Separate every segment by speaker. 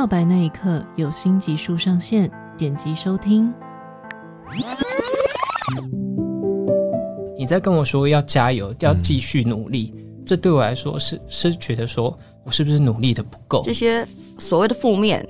Speaker 1: 告白那一刻有新集数上线，点击收听。
Speaker 2: 你在跟我说要加油，要继续努力，嗯、这对我来说是是觉得说我是不是努力的不够？
Speaker 3: 这些所谓的负面，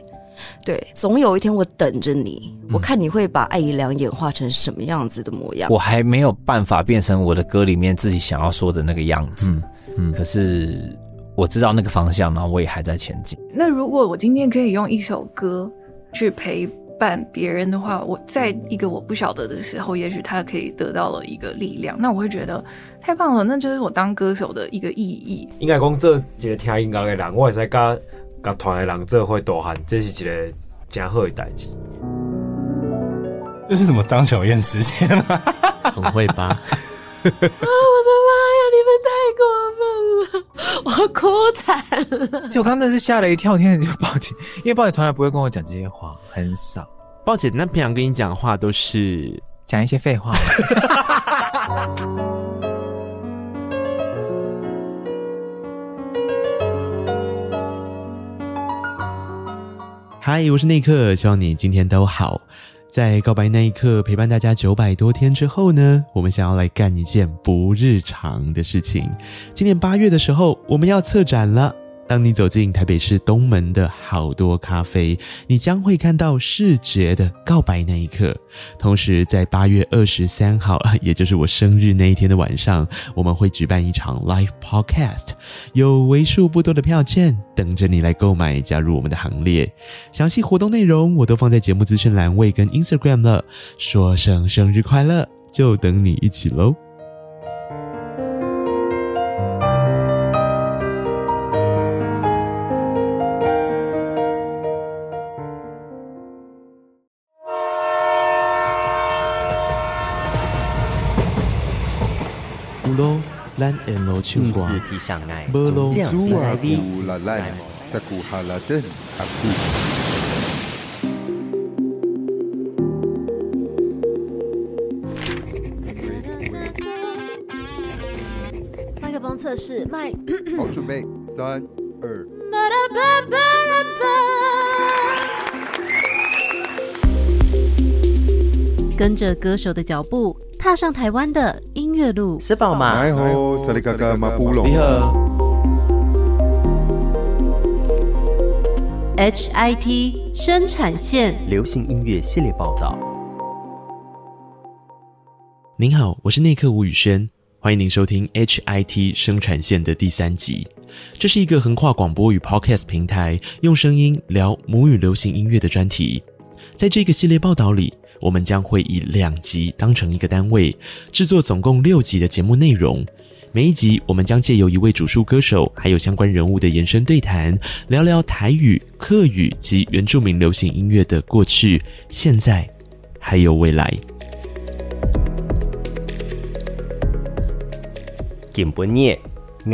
Speaker 3: 对，总有一天我等着你，嗯、我看你会把艾怡良演化成什么样子的模样。
Speaker 4: 我还没有办法变成我的歌里面自己想要说的那个样子，嗯，嗯，可是我知道那个方向，然后我也还在前进。
Speaker 5: 那如果我今天可以用一首歌去陪。伴别人的话，我在一个我不晓得的时候，也许他可以得到了一个力量，那我会觉得太棒了，那就是我当歌手的一个意义。
Speaker 6: 应该讲这一个听音乐的人，我也是跟跟团的人做会多喊，这是一个真好的代志。
Speaker 7: 这是什么张小燕时间吗？
Speaker 4: 很会吧？啊！
Speaker 5: 我的妈呀！你们太过分了，我哭惨了。
Speaker 8: 就我刚刚那是吓了一跳，天就报警，因为报警从来不会跟我讲这些话，很少。
Speaker 9: 报警那平常跟你讲话都是
Speaker 8: 讲一些废话。
Speaker 9: 嗨，我是内克，希望你今天都好。在告白那一刻，陪伴大家九百多天之后呢，我们想要来干一件不日常的事情。今年八月的时候，我们要策展了。当你走进台北市东门的好多咖啡，你将会看到视觉的告白那一刻。同时，在八月二十三号，也就是我生日那一天的晚上，我们会举办一场 live podcast，有为数不多的票券等着你来购买，加入我们的行列。详细活动内容我都放在节目资讯栏位跟 Instagram 了。说声生日快乐，就等你一起喽！咱沿路唱歌，无路子啊，乌拉拉，萨古哈拉登，阿古。
Speaker 10: 麦克风测试，麦。
Speaker 11: 好，准备，三二。
Speaker 1: 跟着歌手的脚步，踏上台湾的音乐路。
Speaker 11: 你好，萨利嘎嘎马布隆。你好。
Speaker 1: HIT 生产线
Speaker 4: 流行音乐系列报道。
Speaker 9: 您好，我是内克吴宇轩，欢迎您收听 HIT 生产线的第三集。这是一个横跨广播与 Podcast 平台，用声音聊母语流行音乐的专题。在这个系列报道里，我们将会以两集当成一个单位，制作总共六集的节目内容。每一集，我们将借由一位主述歌手，还有相关人物的延伸对谈，聊聊台语、客语及原住民流行音乐的过去、现在，还有未来。
Speaker 4: 今晡日，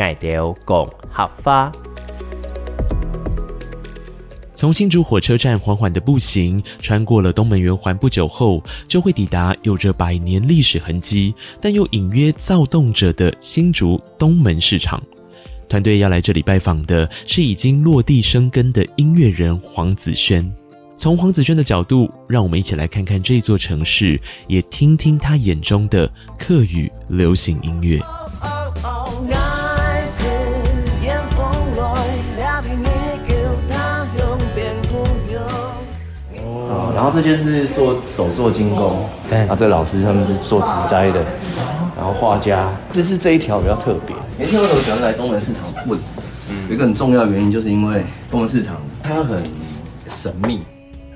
Speaker 4: 爱到讲合法。
Speaker 9: 从新竹火车站缓缓的步行，穿过了东门圆环，不久后就会抵达有着百年历史痕迹，但又隐约躁动着的新竹东门市场。团队要来这里拜访的是已经落地生根的音乐人黄子轩。从黄子轩的角度，让我们一起来看看这座城市，也听听他眼中的客语流行音乐。
Speaker 12: 然后这件是做手作精工，对，然后，这老师他们是做植栽的，然后画家，这是这一条比较特别。每天为什么喜欢来东门市场问？嗯，有一个很重要的原因，就是因为东门市场它很神秘。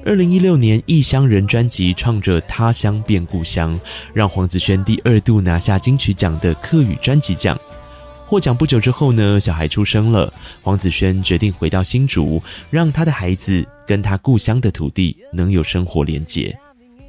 Speaker 9: 二零一六年《异乡人》专辑唱着他乡变故乡，让黄子轩第二度拿下金曲奖的客语专辑奖。获奖不久之后呢，小孩出生了，黄子轩决定回到新竹，让他的孩子跟他故乡的土地能有生活连结。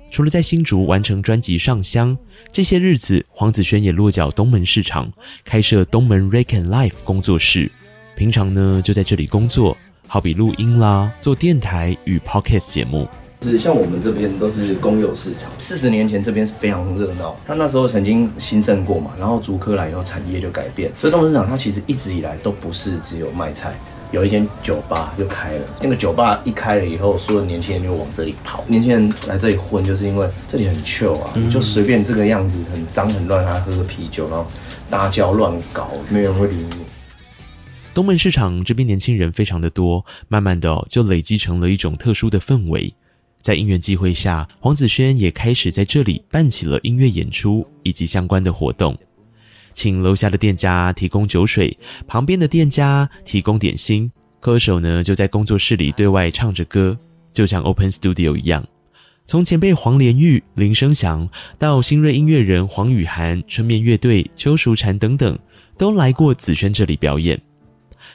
Speaker 9: 除了在新竹完成专辑上香，这些日子黄子轩也落脚东门市场，开设东门 Rec and Life 工作室。平常呢就在这里工作，好比录音啦、做电台与 Podcast 节目。
Speaker 12: 是像我们这边都是公有市场，四十年前这边是非常热闹，它那时候曾经兴盛过嘛，然后竹科来以后产业就改变，所以东门市场它其实一直以来都不是只有卖菜，有一间酒吧就开了，那个酒吧一开了以后，所有年轻人就往这里跑。年轻人来这里混，就是因为这里很 chill 啊，嗯、就随便这个样子，很脏很乱，他喝个啤酒，然后大叫乱搞，没有人会理你。
Speaker 9: 东门市场这边年轻人非常的多，慢慢的就累积成了一种特殊的氛围。在因缘际会下，黄子轩也开始在这里办起了音乐演出以及相关的活动，请楼下的店家提供酒水，旁边的店家提供点心，歌手呢就在工作室里对外唱着歌，就像 Open Studio 一样。从前辈黄连玉、林生祥到新锐音乐人黄雨涵、春面乐队、邱淑婵等等，都来过子轩这里表演。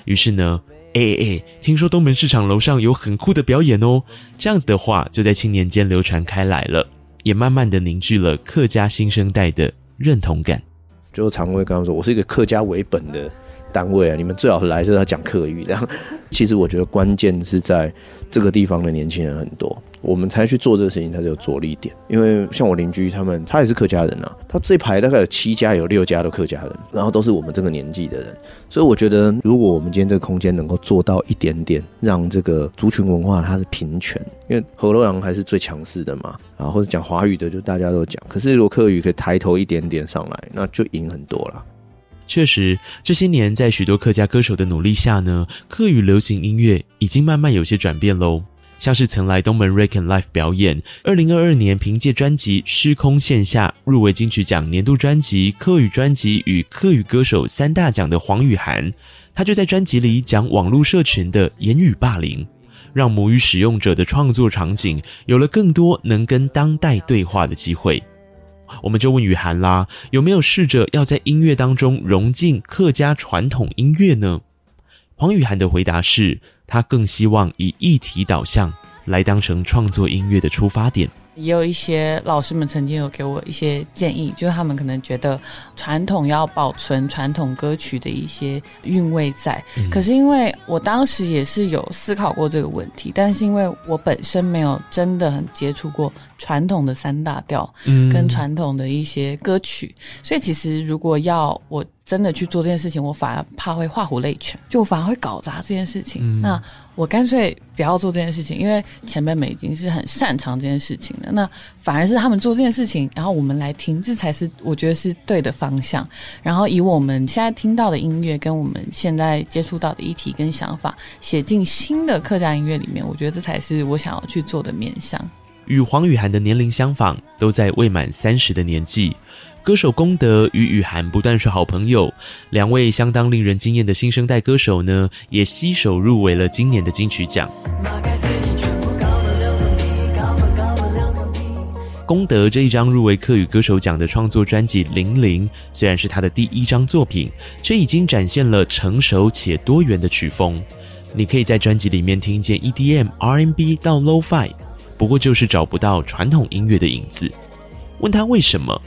Speaker 9: 于是呢，哎哎哎，听说东门市场楼上有很酷的表演哦，这样子的话就在青年间流传开来了，也慢慢的凝聚了客家新生代的认同感。
Speaker 12: 就常会跟他们说，我是一个客家为本的单位啊，你们最好是来就是要讲客语这样。其实我觉得关键是在这个地方的年轻人很多。我们才去做这个事情，他就有着力点。因为像我邻居他们，他也是客家人啊，他这一排大概有七家，有六家都客家人，然后都是我们这个年纪的人。所以我觉得，如果我们今天这个空间能够做到一点点，让这个族群文化它是平权，因为河洛人还是最强势的嘛，啊，或者讲华语的就大家都讲。可是如果客语可以抬头一点点上来，那就赢很多了。
Speaker 9: 确实，这些年在许多客家歌手的努力下呢，客语流行音乐已经慢慢有些转变喽。像是曾来东门 Rec and Life 表演，二零二二年凭借专辑《虚空线下》入围金曲奖年度专辑、客语专辑与客语歌手三大奖的黄雨涵，他就在专辑里讲网络社群的言语霸凌，让母语使用者的创作场景有了更多能跟当代对话的机会。我们就问雨涵啦，有没有试着要在音乐当中融进客家传统音乐呢？黄雨涵的回答是，他更希望以议题导向来当成创作音乐的出发点。
Speaker 13: 也有一些老师们曾经有给我一些建议，就是他们可能觉得传统要保存传统歌曲的一些韵味在。嗯。可是因为我当时也是有思考过这个问题，但是因为我本身没有真的很接触过传统的三大调，嗯，跟传统的一些歌曲，所以其实如果要我真的去做这件事情，我反而怕会画虎类犬，就我反而会搞砸这件事情。嗯。那我干脆不要做这件事情，因为前辈们已经是很擅长这件事情了。那反而是他们做这件事情，然后我们来听，这才是我觉得是对的方向。然后以我们现在听到的音乐，跟我们现在接触到的议题跟想法，写进新的客家音乐里面，我觉得这才是我想要去做的面向。
Speaker 9: 与黄雨涵的年龄相仿，都在未满三十的年纪。歌手功德与雨涵不但是好朋友，两位相当令人惊艳的新生代歌手呢，也携手入围了今年的金曲奖。功德这一张入围客语歌手奖的创作专辑《零零》，虽然是他的第一张作品，却已经展现了成熟且多元的曲风。你可以在专辑里面听见 EDM、R&B 到 low fi 不过就是找不到传统音乐的影子。问他为什么？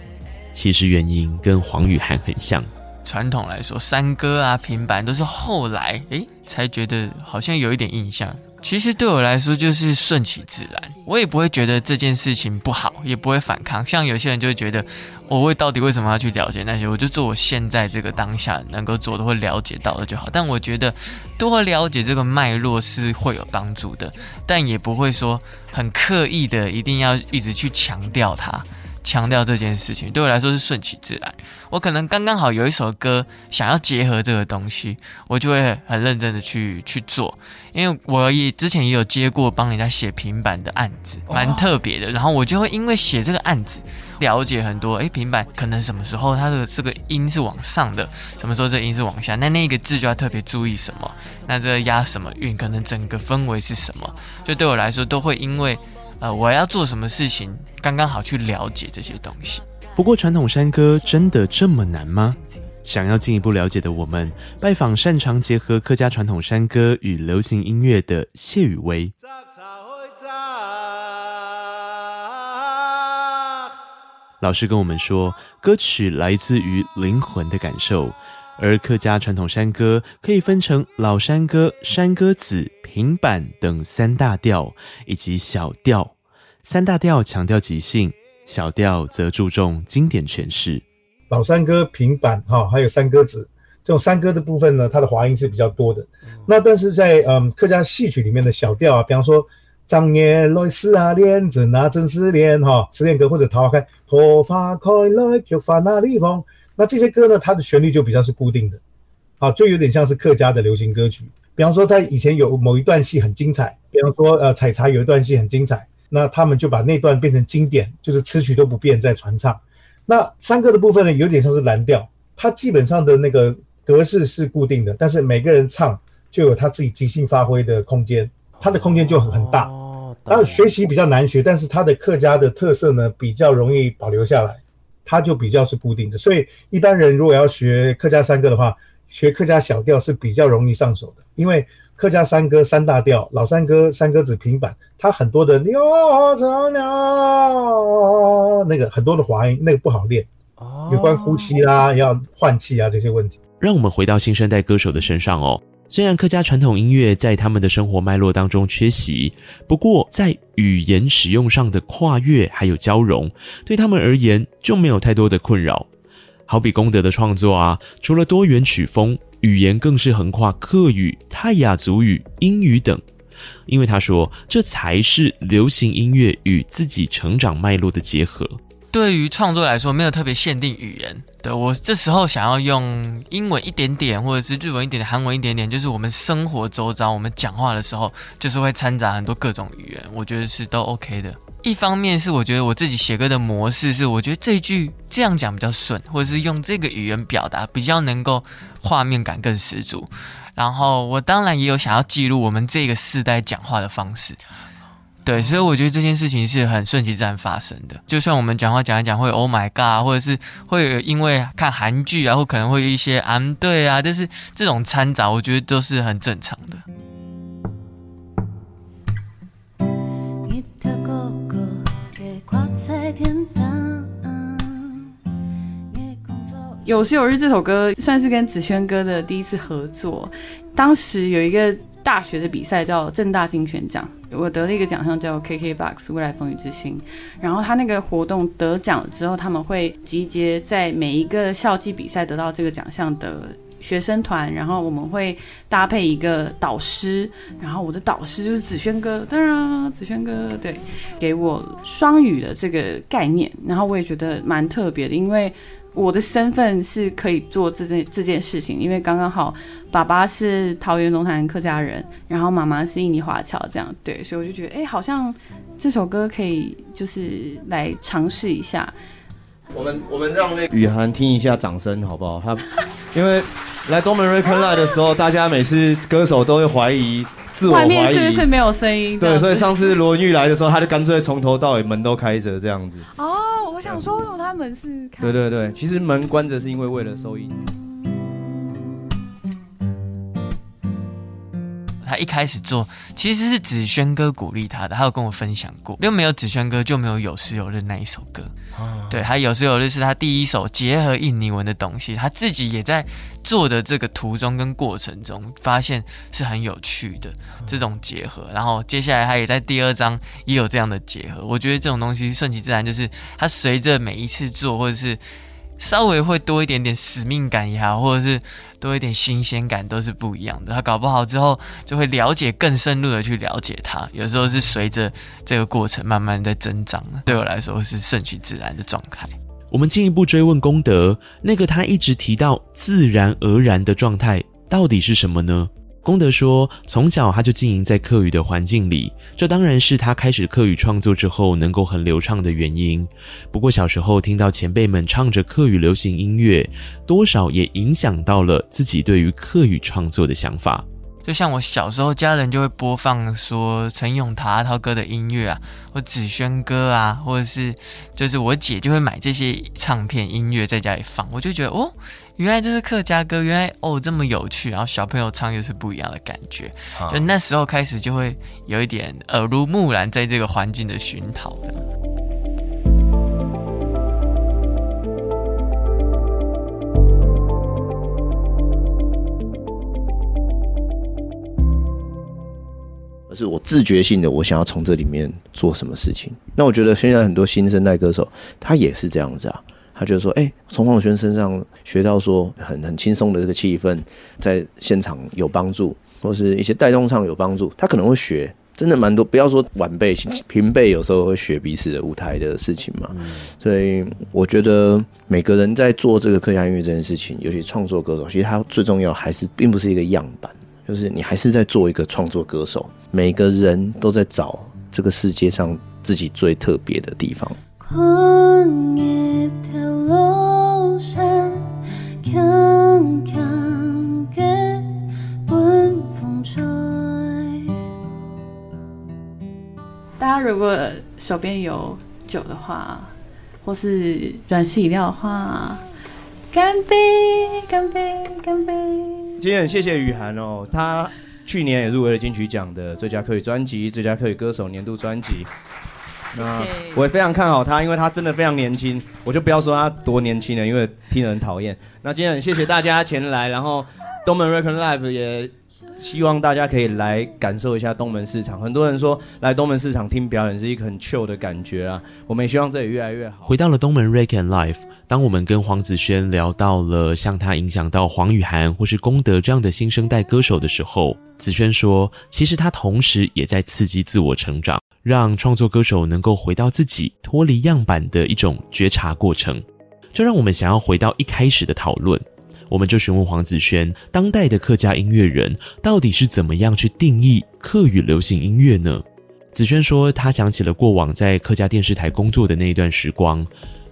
Speaker 9: 其实原因跟黄雨涵很像。
Speaker 2: 传统来说，山歌啊、平板都是后来诶才觉得好像有一点印象。其实对我来说就是顺其自然，我也不会觉得这件事情不好，也不会反抗。像有些人就会觉得，我为到底为什么要去了解那些？我就做我现在这个当下能够做的，会了解到的就好。但我觉得多了解这个脉络是会有帮助的，但也不会说很刻意的一定要一直去强调它。强调这件事情对我来说是顺其自然。我可能刚刚好有一首歌想要结合这个东西，我就会很认真的去去做。因为我也之前也有接过帮人家写平板的案子，蛮特别的。然后我就会因为写这个案子，了解很多。诶，平板可能什么时候它的这个音是往上的，什么时候这个音是往下，那那个字就要特别注意什么。那这个押什么韵，可能整个氛围是什么，就对我来说都会因为。呃，我要做什么事情，刚刚好去了解这些东西。
Speaker 9: 不过，传统山歌真的这么难吗？想要进一步了解的我们，拜访擅长结合客家传统山歌与流行音乐的谢宇威。老师跟我们说，歌曲来自于灵魂的感受。而客家传统山歌可以分成老山歌、山歌子、平板等三大调，以及小调。三大调强调即兴，小调则注重经典诠释。
Speaker 14: 老山歌、平板哈，还有山歌子。这种山歌的部分呢，它的滑音是比较多的。那但是在嗯客家戏曲里面的小调啊，比方说“张年来思啊恋，真啊真思恋”哈，《十恋歌》或者《桃花开》，桃花开来就发那里风。那这些歌呢，它的旋律就比较是固定的，啊，就有点像是客家的流行歌曲。比方说，在以前有某一段戏很精彩，比方说呃采茶有一段戏很精彩，那他们就把那段变成经典，就是词曲都不变再传唱。那山歌的部分呢，有点像是蓝调，它基本上的那个格式是固定的，但是每个人唱就有他自己即兴发挥的空间，它的空间就很很大。当然学习比较难学，但是它的客家的特色呢比较容易保留下来。它就比较是固定的，所以一般人如果要学客家山歌的话，学客家小调是比较容易上手的。因为客家山歌三大调，老山歌、山歌子、平板，它很多的“鸟鸟鸟”那个很多的滑音，那个不好练。哦，有关呼吸啊，要换气啊这些问题。
Speaker 9: 让我们回到新生代歌手的身上哦。虽然客家传统音乐在他们的生活脉络当中缺席，不过在语言使用上的跨越还有交融，对他们而言就没有太多的困扰。好比功德的创作啊，除了多元曲风，语言更是横跨客语、泰雅族语、英语等，因为他说这才是流行音乐与自己成长脉络的结合。
Speaker 2: 对于创作来说，没有特别限定语言。对，我这时候想要用英文一点点，或者是日文一点点，韩文一点点，就是我们生活周遭，我们讲话的时候，就是会掺杂很多各种语言，我觉得是都 OK 的。一方面是我觉得我自己写歌的模式是，我觉得这句这样讲比较顺，或者是用这个语言表达比较能够画面感更十足。然后我当然也有想要记录我们这个世代讲话的方式。对，所以我觉得这件事情是很顺其自然发生的。就算我们讲话讲一讲会 Oh my God，或者是会因为看韩剧啊，或可能会有一些嗯对啊，但是这种掺杂，我觉得都是很正常的。
Speaker 13: 有时有日这首歌算是跟子轩哥的第一次合作，当时有一个大学的比赛叫正大金选奖。我得了一个奖项叫 KKBOX 未来风雨之星，然后他那个活动得奖了之后，他们会集结在每一个校际比赛得到这个奖项的学生团，然后我们会搭配一个导师，然后我的导师就是子轩哥，当然子轩哥对，给我双语的这个概念，然后我也觉得蛮特别的，因为。我的身份是可以做这件这件事情，因为刚刚好，爸爸是桃园龙潭客家人，然后妈妈是印尼华侨，这样对，所以我就觉得，哎，好像这首歌可以就是来尝试一下。
Speaker 12: 我们我们让那雨涵听一下掌声好不好？他因为来东门 Recon Live 的时候，大家每次歌手都会怀疑自我怀疑，外面
Speaker 13: 是不是没有声音？
Speaker 12: 对，所以上次罗玉来的时候，他就干脆从头到尾门都开着这样子。
Speaker 13: 哦。我想说，为什么他门是开？
Speaker 12: 对对对，其实门关着是因为为了收音。
Speaker 2: 他一开始做其实是子轩哥鼓励他的，他有跟我分享过，因为没有子轩哥就没有有时有日那一首歌。哦、对，他有时有日是他第一首结合印尼文的东西，他自己也在做的这个途中跟过程中发现是很有趣的这种结合。然后接下来他也在第二章也有这样的结合，我觉得这种东西顺其自然，就是他随着每一次做或者是。稍微会多一点点使命感也好，或者是多一点新鲜感，都是不一样的。他搞不好之后就会了解更深入的去了解他。有时候是随着这个过程慢慢在增长，对我来说是顺其自然的状态。
Speaker 9: 我们进一步追问功德，那个他一直提到自然而然的状态，到底是什么呢？功德说，从小他就经营在客语的环境里，这当然是他开始客语创作之后能够很流畅的原因。不过小时候听到前辈们唱着客语流行音乐，多少也影响到了自己对于客语创作的想法。
Speaker 2: 就像我小时候，家人就会播放说陈永达阿涛哥的音乐啊，或子轩歌啊，或者是就是我姐就会买这些唱片音乐在家里放，我就觉得哦，原来这是客家歌，原来哦这么有趣，然后小朋友唱又是不一样的感觉，就那时候开始就会有一点耳濡目染，在这个环境的熏陶的。
Speaker 12: 是我自觉性的，我想要从这里面做什么事情。那我觉得现在很多新生代歌手，他也是这样子啊。他就说：“哎、欸，从黄子轩身上学到说很很轻松的这个气氛，在现场有帮助，或是一些带动上有帮助。他可能会学，真的蛮多。不要说晚辈、平辈，有时候会学彼此的舞台的事情嘛。所以我觉得每个人在做这个客家音乐这件事情，尤其创作歌手，其实他最重要还是并不是一个样板，就是你还是在做一个创作歌手。每个人都在找这个世界上自己最特别的地方。”
Speaker 13: 大家如果手边有酒的话，或是软式饮料的话，干杯！干杯！干杯！
Speaker 15: 今天很谢谢雨涵哦，他去年也入围了金曲奖的最佳客语专辑、最佳客语歌手年度专辑。那我也非常看好他，因为他真的非常年轻，我就不要说他多年轻了，因为听人讨厌。那今天很谢谢大家前来，然后东门 Record Live 也希望大家可以来感受一下东门市场。很多人说来东门市场听表演是一个很 chill 的感觉啊，我们也希望这里越来越好。
Speaker 9: 回到了东门 Record Life，当我们跟黄子轩聊到了像他影响到黄雨涵或是功德这样的新生代歌手的时候，子轩说，其实他同时也在刺激自我成长。让创作歌手能够回到自己脱离样板的一种觉察过程，这让我们想要回到一开始的讨论。我们就询问黄子轩，当代的客家音乐人到底是怎么样去定义客语流行音乐呢？子轩说，他想起了过往在客家电视台工作的那一段时光。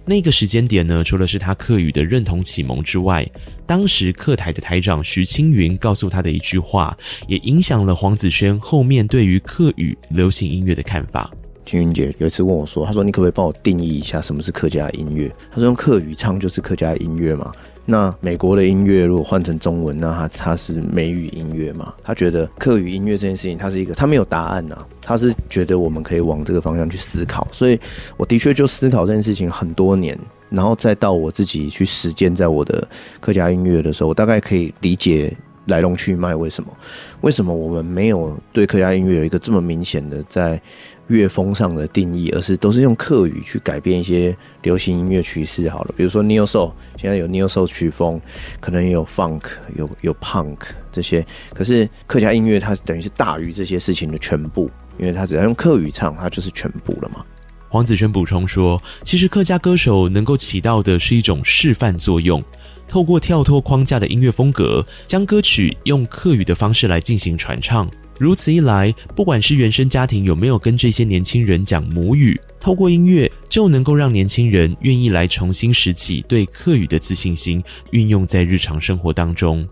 Speaker 9: 那个时间点呢，除了是他客语的认同启蒙之外，当时客台的台长徐青云告诉他的一句话，也影响了黄子轩后面对于客语流行音乐的看法。
Speaker 12: 青云姐有一次问我说：“他说你可不可以帮我定义一下什么是客家音乐？”他说用客语唱就是客家音乐嘛。那美国的音乐如果换成中文，那它它是美语音乐嘛？他觉得客语音乐这件事情，它是一个他没有答案呐、他是觉得我们可以往这个方向去思考。所以我的确就思考这件事情很多年，然后再到我自己去实践在我的客家音乐的时候，我大概可以理解来龙去脉。为什么？为什么我们没有对客家音乐有一个这么明显的在乐风上的定义，而是都是用客语去改变一些流行音乐趋势。好了，比如说 Neo Soul，现在有 Neo Soul 曲风，可能也有 Funk，有有 Punk 这些。可是客家音乐它等于是大于这些事情的全部，因为它只要用客语唱，它就是全部了嘛。
Speaker 9: 黄子轩补充说，其实客家歌手能够起到的是一种示范作用，透过跳脱框架的音乐风格，将歌曲用客语的方式来进行传唱。如此一来，不管是原生家庭有没有跟这些年轻人讲母语，透过音乐就能够让年轻人愿意来重新拾起对客语的自信心，运用在日常生活当中。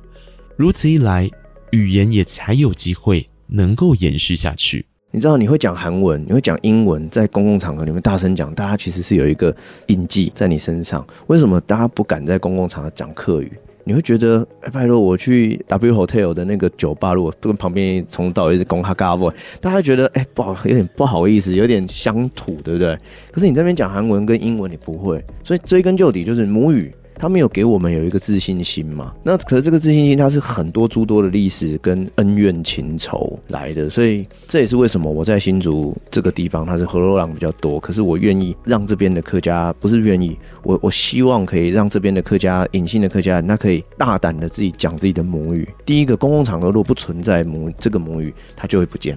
Speaker 9: 如此一来，语言也才有机会能够延续下去。
Speaker 12: 你知道，你会讲韩文，你会讲英文，在公共场合里面大声讲，大家其实是有一个印记在你身上。为什么大家不敢在公共场合讲客语？你会觉得，拜托我去 W Hotel 的那个酒吧，如果跟旁边从到一直讲客家话，大家觉得，哎，不好，有点不好意思，有点乡土，对不对？可是你这边讲韩文跟英文，你不会，所以追根究底就是母语。他没有给我们有一个自信心嘛？那可是这个自信心，它是很多诸多的历史跟恩怨情仇来的，所以这也是为什么我在新竹这个地方，它是河洛人比较多，可是我愿意让这边的客家，不是愿意，我我希望可以让这边的客家隐性的客家那，可以大胆的自己讲自己的母语。第一个，公共场合如果不存在母这个母语，它就会不见。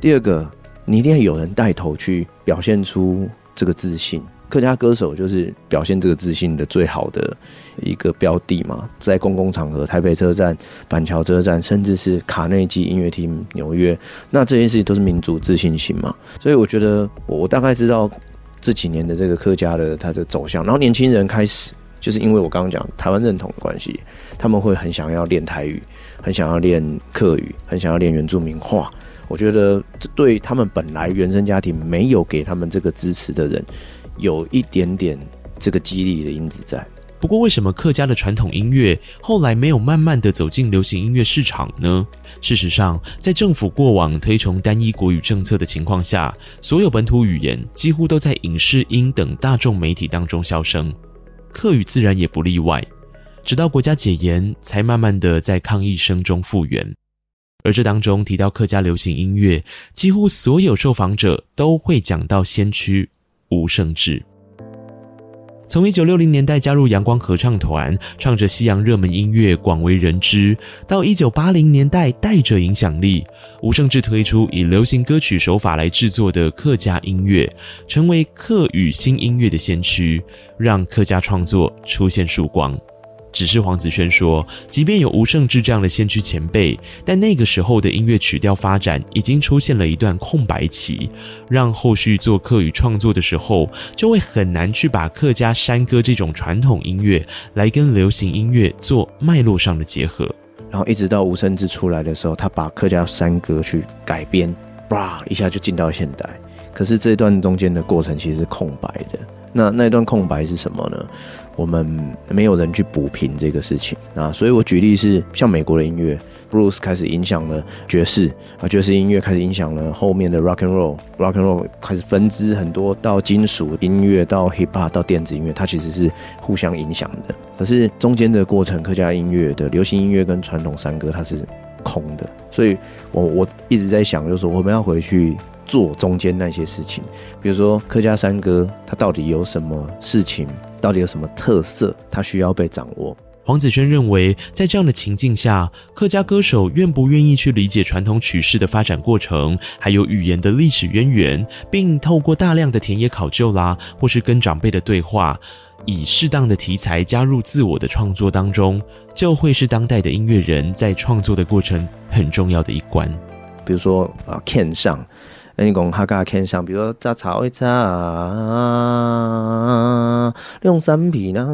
Speaker 12: 第二个，你一定要有人带头去表现出这个自信。客家歌手就是表现这个自信的最好的一个标的嘛，在公共场合，台北车站、板桥车站，甚至是卡内基音乐厅、纽约，那这些事情都是民族自信心嘛。所以我觉得，我大概知道这几年的这个客家的它的走向。然后年轻人开始，就是因为我刚刚讲台湾认同的关系，他们会很想要练台语，很想要练客语，很想要练原住民话。我觉得这对他们本来原生家庭没有给他们这个支持的人。有一点点这个激励的因子在。
Speaker 9: 不过，为什么客家的传统音乐后来没有慢慢的走进流行音乐市场呢？事实上，在政府过往推崇单一国语政策的情况下，所有本土语言几乎都在影视音等大众媒体当中销声，客语自然也不例外。直到国家解严，才慢慢的在抗议声中复原。而这当中提到客家流行音乐，几乎所有受访者都会讲到先驱。吴胜志，从一九六零年代加入阳光合唱团，唱着西洋热门音乐，广为人知；到一九八零年代，带着影响力，吴胜志推出以流行歌曲手法来制作的客家音乐，成为客语新音乐的先驱，让客家创作出现曙光。只是黄子轩说，即便有吴胜志这样的先驱前辈，但那个时候的音乐曲调发展已经出现了一段空白期，让后续做客语创作的时候，就会很难去把客家山歌这种传统音乐来跟流行音乐做脉络上的结合。
Speaker 12: 然后一直到吴胜志出来的时候，他把客家山歌去改编，哇，一下就进到现代。可是这段中间的过程其实是空白的。那那段空白是什么呢？我们没有人去补平这个事情啊，所以我举例是像美国的音乐，blues 开始影响了爵士啊，爵士音乐开始影响了后面的 rock and roll，rock and roll 开始分支很多到金属音乐，到 hip hop，到电子音乐，它其实是互相影响的。可是中间的过程，客家音乐的流行音乐跟传统山歌它是空的，所以我我一直在想，就是说我们要回去。做中间那些事情，比如说客家山歌，它到底有什么事情，到底有什么特色，它需要被掌握。
Speaker 9: 黄子轩认为，在这样的情境下，客家歌手愿不愿意去理解传统曲式的发展过程，还有语言的历史渊源，并透过大量的田野考究啦，或是跟长辈的对话，以适当的题材加入自我的创作当中，就会是当代的音乐人在创作的过程很重要的一关。
Speaker 12: 比如说啊，Ken 上。那你讲客家腔上，比如说杂草一扎，用三皮呢，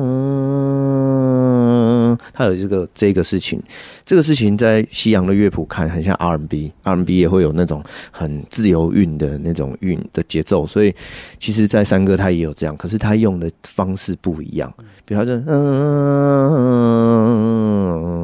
Speaker 12: 它有这个这个事情，这个事情在西洋的乐谱看很像 R&B，R&B 也会有那种很自由韵的那种韵的节奏，所以其实，在山歌它也有这样，可是它用的方式不一样，比如说嗯嗯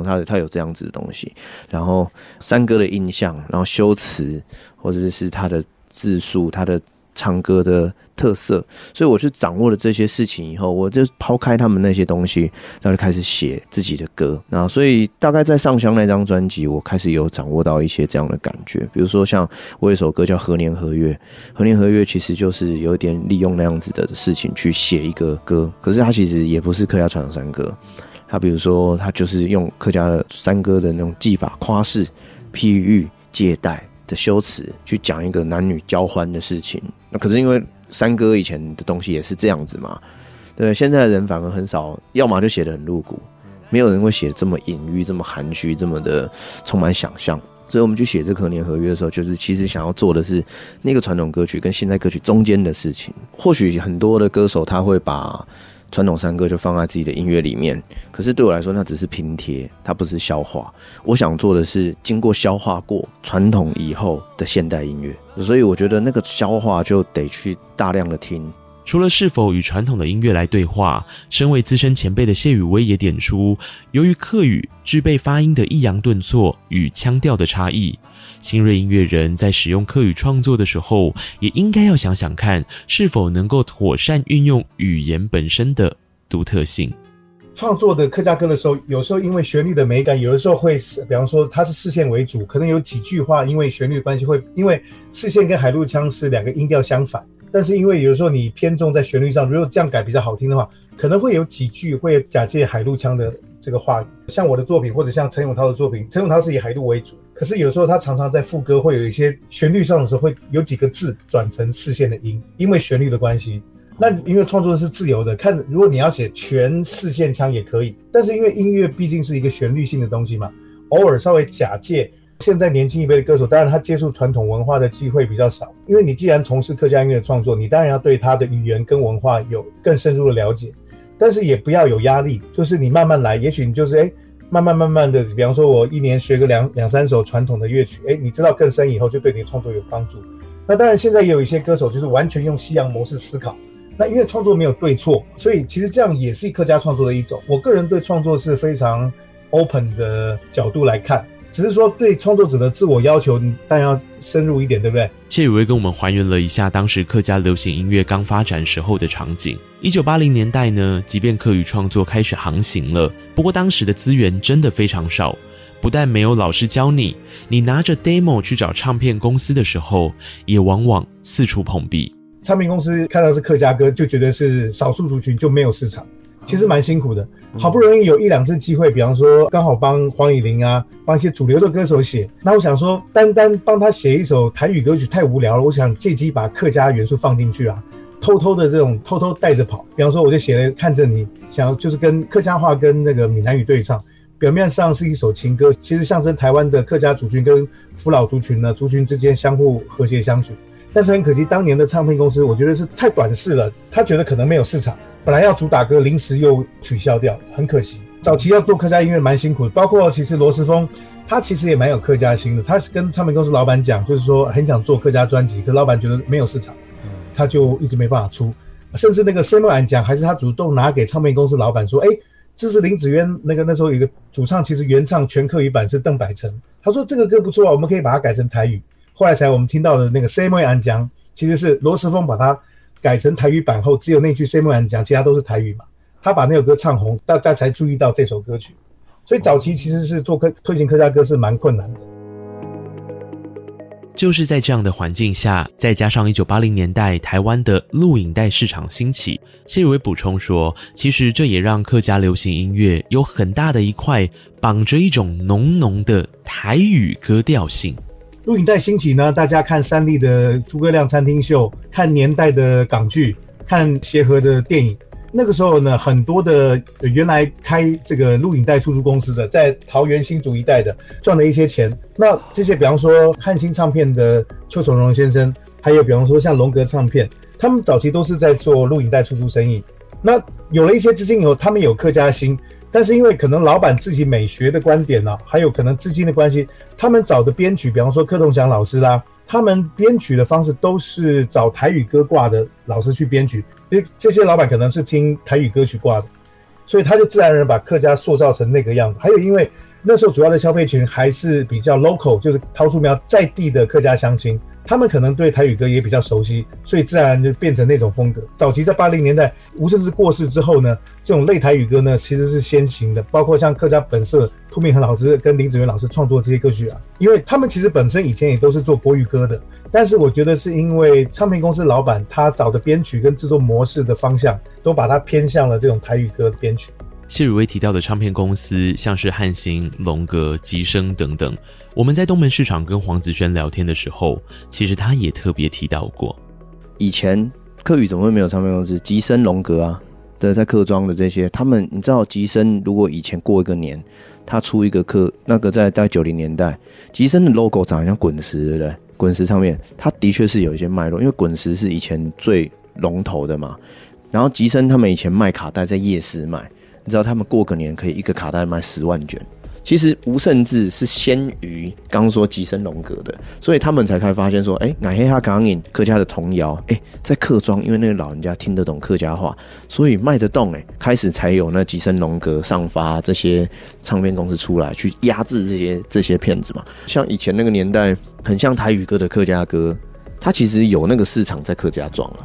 Speaker 12: 嗯，它它有这样子的东西，然后山歌的音像，然后修辞。或者是他的字数，他的唱歌的特色，所以我就掌握了这些事情以后，我就抛开他们那些东西，然后就开始写自己的歌。那所以大概在上香那张专辑，我开始有掌握到一些这样的感觉。比如说像我有一首歌叫《何年何月》，《何年何月》其实就是有一点利用那样子的事情去写一个歌，可是它其实也不是客家传统山歌。它比如说，它就是用客家的山歌的那种技法，夸饰、譬喻、借代。的修辞去讲一个男女交欢的事情，那可是因为山歌以前的东西也是这样子嘛，对，现在的人反而很少，要么就写得很露骨，没有人会写这么隐喻、这么含蓄、这么的充满想象。所以我们去写这《可年合约》的时候，就是其实想要做的是那个传统歌曲跟现代歌曲中间的事情。或许很多的歌手他会把。传统山歌就放在自己的音乐里面，可是对我来说，那只是拼贴，它不是消化。我想做的是经过消化过传统以后的现代音乐，所以我觉得那个消化就得去大量的听。
Speaker 9: 除了是否与传统的音乐来对话，身为资深前辈的谢宇威也点出，由于客语具备发音的抑扬顿挫与腔调的差异，新锐音乐人在使用客语创作的时候，也应该要想想看，是否能够妥善运用语言本身的独特性。
Speaker 14: 创作的客家歌的时候，有时候因为旋律的美感，有的时候会，比方说它是四线为主，可能有几句话因为旋律的关系会，因为四线跟海陆腔是两个音调相反。但是因为有时候你偏重在旋律上，如果这样改比较好听的话，可能会有几句会假借海陆腔的这个话语。像我的作品，或者像陈永涛的作品，陈永涛是以海陆为主，可是有时候他常常在副歌会有一些旋律上的时候，会有几个字转成四线的音，因为旋律的关系。那因为创作是自由的，看如果你要写全四线腔也可以，但是因为音乐毕竟是一个旋律性的东西嘛，偶尔稍微假借。现在年轻一辈的歌手，当然他接触传统文化的机会比较少，因为你既然从事客家音乐创作，你当然要对他的语言跟文化有更深入的了解，但是也不要有压力，就是你慢慢来，也许你就是哎，慢慢慢慢的，比方说我一年学个两两三首传统的乐曲，哎，你知道更深以后，就对你的创作有帮助。那当然现在也有一些歌手就是完全用西洋模式思考，那因为创作没有对错，所以其实这样也是客家创作的一种。我个人对创作是非常 open 的角度来看。只是说，对创作者的自我要求，当然要深入一点，对不对？
Speaker 9: 谢宇威跟我们还原了一下当时客家流行音乐刚发展时候的场景。一九八零年代呢，即便客语创作开始航行了，不过当时的资源真的非常少，不但没有老师教你，你拿着 demo 去找唱片公司的时候，也往往四处碰壁。
Speaker 14: 唱片公司看到是客家歌，就觉得是少数族群就没有市场，其实蛮辛苦的。好不容易有一两次机会，比方说刚好帮黄以玲啊，帮一些主流的歌手写，那我想说，单单帮他写一首台语歌曲太无聊了，我想借机把客家元素放进去啊，偷偷的这种偷偷带着跑。比方说，我就写了看着你，想要就是跟客家话跟那个闽南语对唱。表面上是一首情歌，其实象征台湾的客家族群跟福佬族群呢，族群之间相互和谐相处。但是很可惜，当年的唱片公司，我觉得是太短视了。他觉得可能没有市场，本来要主打歌，临时又取消掉，很可惜。早期要做客家音乐蛮辛苦的，包括其实罗时丰，他其实也蛮有客家心的。他是跟唱片公司老板讲，就是说很想做客家专辑，可老板觉得没有市场，他就一直没办法出。甚至那个 C 莫讲，还是他主动拿给唱片公司老板说，哎。这是林子渊那个那时候有一个主唱，其实原唱全客语版是邓百成。他说这个歌不错啊，我们可以把它改成台语。后来才我们听到的那个 “say more 安江”，其实是罗时丰把它改成台语版后，只有那句 “say more 安江”，其他都是台语嘛。他把那首歌唱红，大家才注意到这首歌曲。所以早期其实是做客推行客家歌是蛮困难的。
Speaker 9: 就是在这样的环境下，再加上一九八零年代台湾的录影带市场兴起，谢宇威补充说，其实这也让客家流行音乐有很大的一块绑着一种浓浓的台语歌调性。
Speaker 14: 录影带兴起呢，大家看三立的诸葛亮餐厅秀，看年代的港剧，看协和的电影。那个时候呢，很多的原来开这个录影带出租公司的，在桃园新竹一带的赚了一些钱。那这些，比方说汉星唱片的邱崇荣先生，还有比方说像龙格唱片，他们早期都是在做录影带出租生意。那有了一些资金以后，他们有客家心，但是因为可能老板自己美学的观点呢、啊，还有可能资金的关系，他们找的编曲，比方说柯同祥老师啦。他们编曲的方式都是找台语歌挂的老师去编曲，因为这些老板可能是听台语歌曲挂的，所以他就自然而然把客家塑造成那个样子。还有因为那时候主要的消费群还是比较 local，就是桃树苗在地的客家乡亲。他们可能对台语歌也比较熟悉，所以自然就变成那种风格。早期在八零年代，吴盛志过世之后呢，这种类台语歌呢其实是先行的，包括像客家本色、涂明恒老师跟林子源老师创作这些歌曲啊，因为他们其实本身以前也都是做国语歌的，但是我觉得是因为唱片公司老板他找的编曲跟制作模式的方向，都把它偏向了这种台语歌的编曲。
Speaker 9: 谢宇威提到的唱片公司，像是汉星、龙格、吉声等等。我们在东门市场跟黄子轩聊天的时候，其实他也特别提到过，
Speaker 12: 以前客语怎么会没有唱片公司？吉声、龙格啊，对，在客庄的这些，他们你知道，吉声如果以前过一个年，他出一个客，那个在在九零年代，吉声的 logo 长得像滚石，对不对？滚石唱片，它的确是有一些脉络，因为滚石是以前最龙头的嘛。然后吉声他们以前卖卡带在夜市卖。你知道他们过个年可以一个卡带卖十万卷，其实吴盛志是先于刚说吉声龙格的，所以他们才开始发现说，哎、欸，乃黑哈港影客家的童谣，哎、在客庄，因为那个老人家听得懂客家话，所以卖得动，哎，开始才有那吉声龙格上发这些唱片公司出来去压制这些这些片子嘛。像以前那个年代，很像台语歌的客家歌，它其实有那个市场在客家庄啊。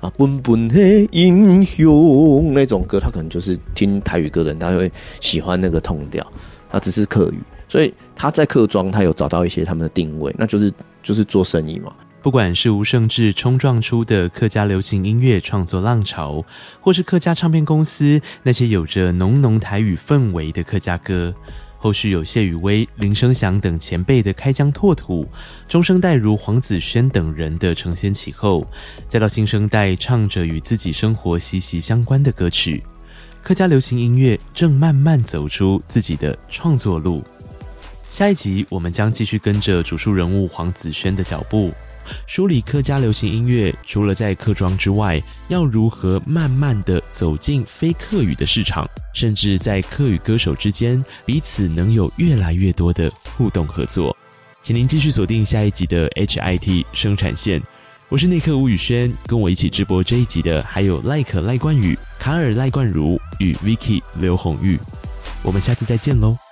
Speaker 12: 啊，奔奔的英雄那种歌，他可能就是听台语歌的人，他会喜欢那个 tone 调，他只是客语，所以他在客庄，他有找到一些他们的定位，那就是就是做生意嘛。
Speaker 9: 不管是吴盛志冲撞出的客家流行音乐创作浪潮，或是客家唱片公司那些有着浓浓台语氛围的客家歌。后续有谢宇威、林生祥等前辈的开疆拓土，中生代如黄子轩等人的承先启后，再到新生代唱着与自己生活息息相关的歌曲，客家流行音乐正慢慢走出自己的创作路。下一集我们将继续跟着主述人物黄子轩的脚步。梳理客家流行音乐，除了在客庄之外，要如何慢慢的走进非客语的市场，甚至在客语歌手之间彼此能有越来越多的互动合作？请您继续锁定下一集的 HIT 生产线，我是内克吴宇轩，跟我一起直播这一集的还有赖可赖冠宇、卡尔赖冠如与 Vicky 刘红玉，我们下次再见喽。